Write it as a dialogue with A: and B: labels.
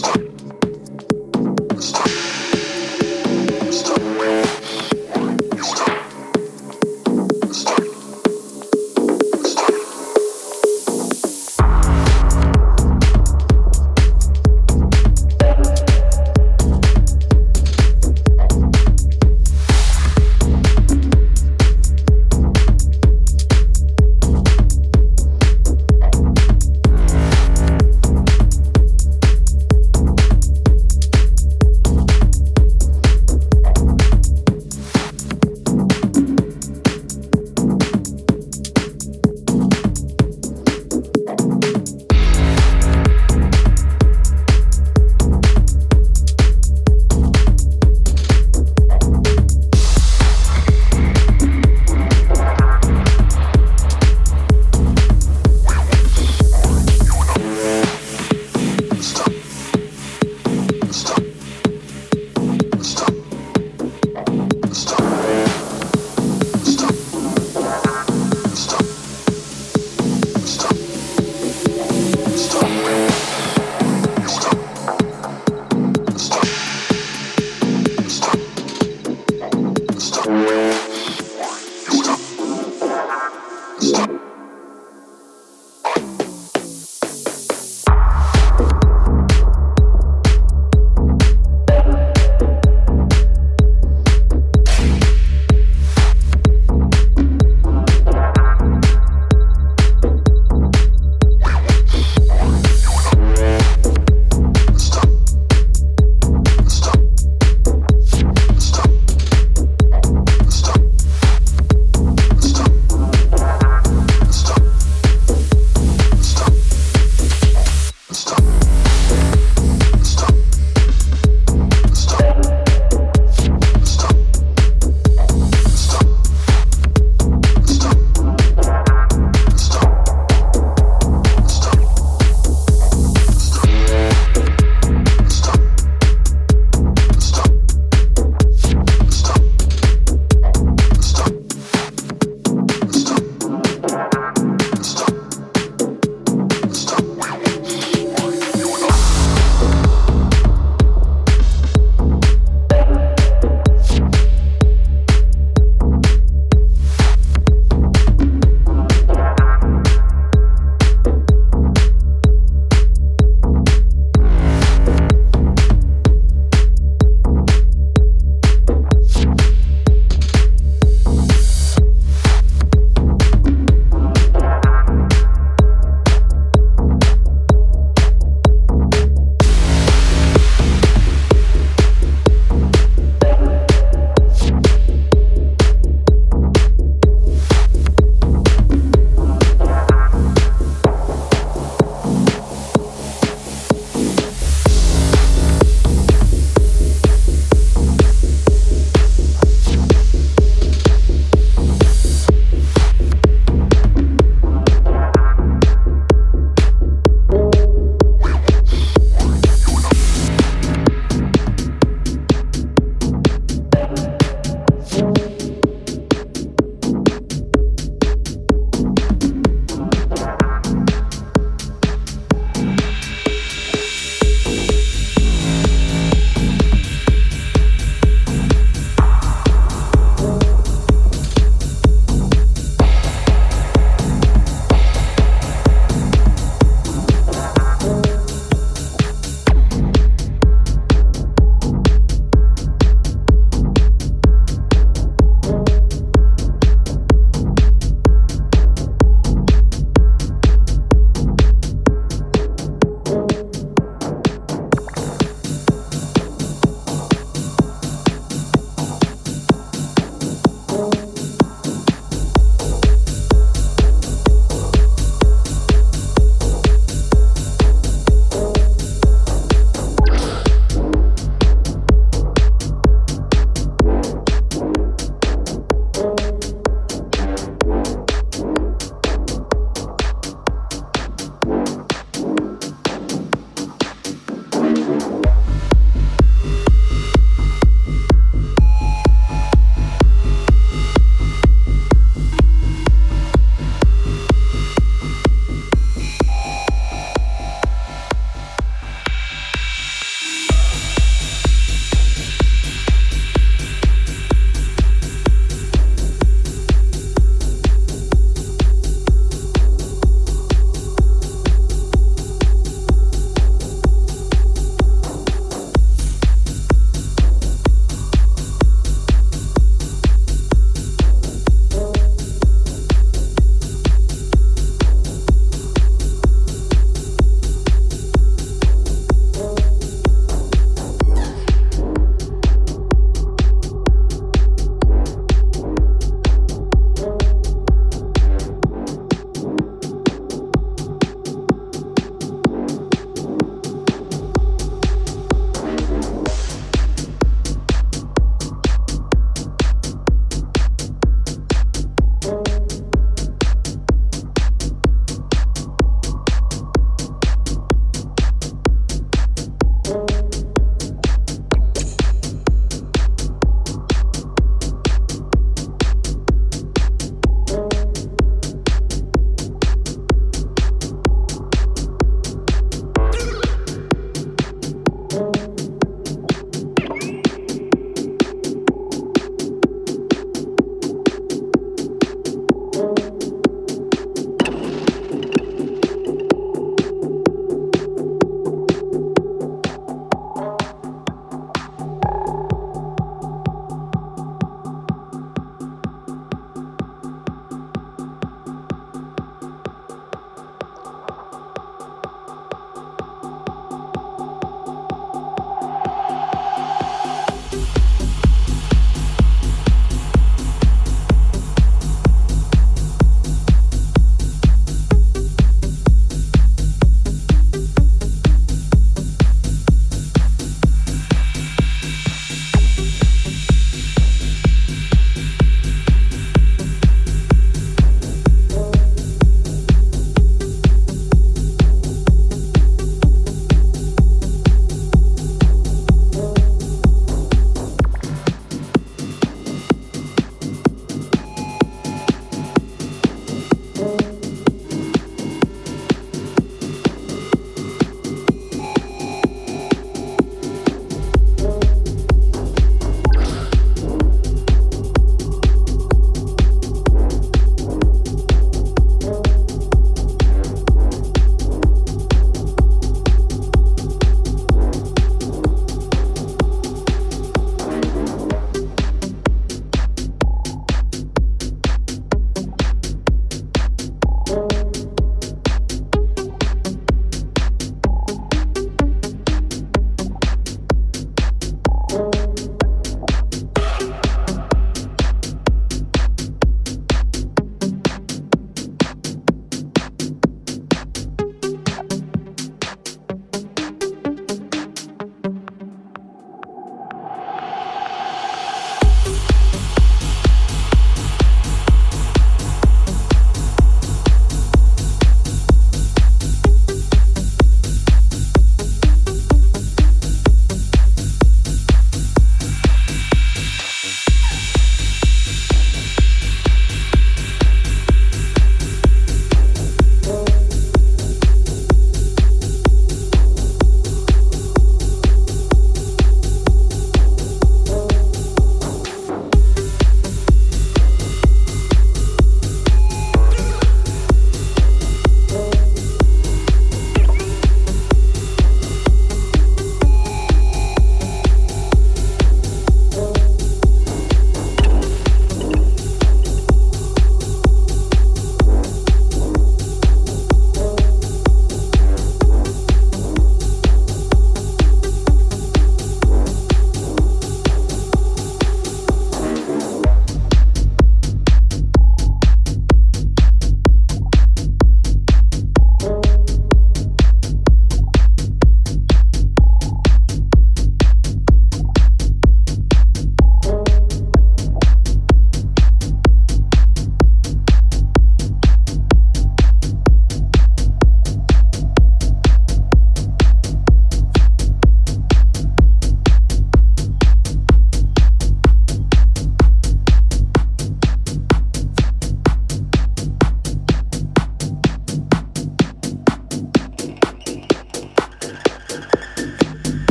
A: next.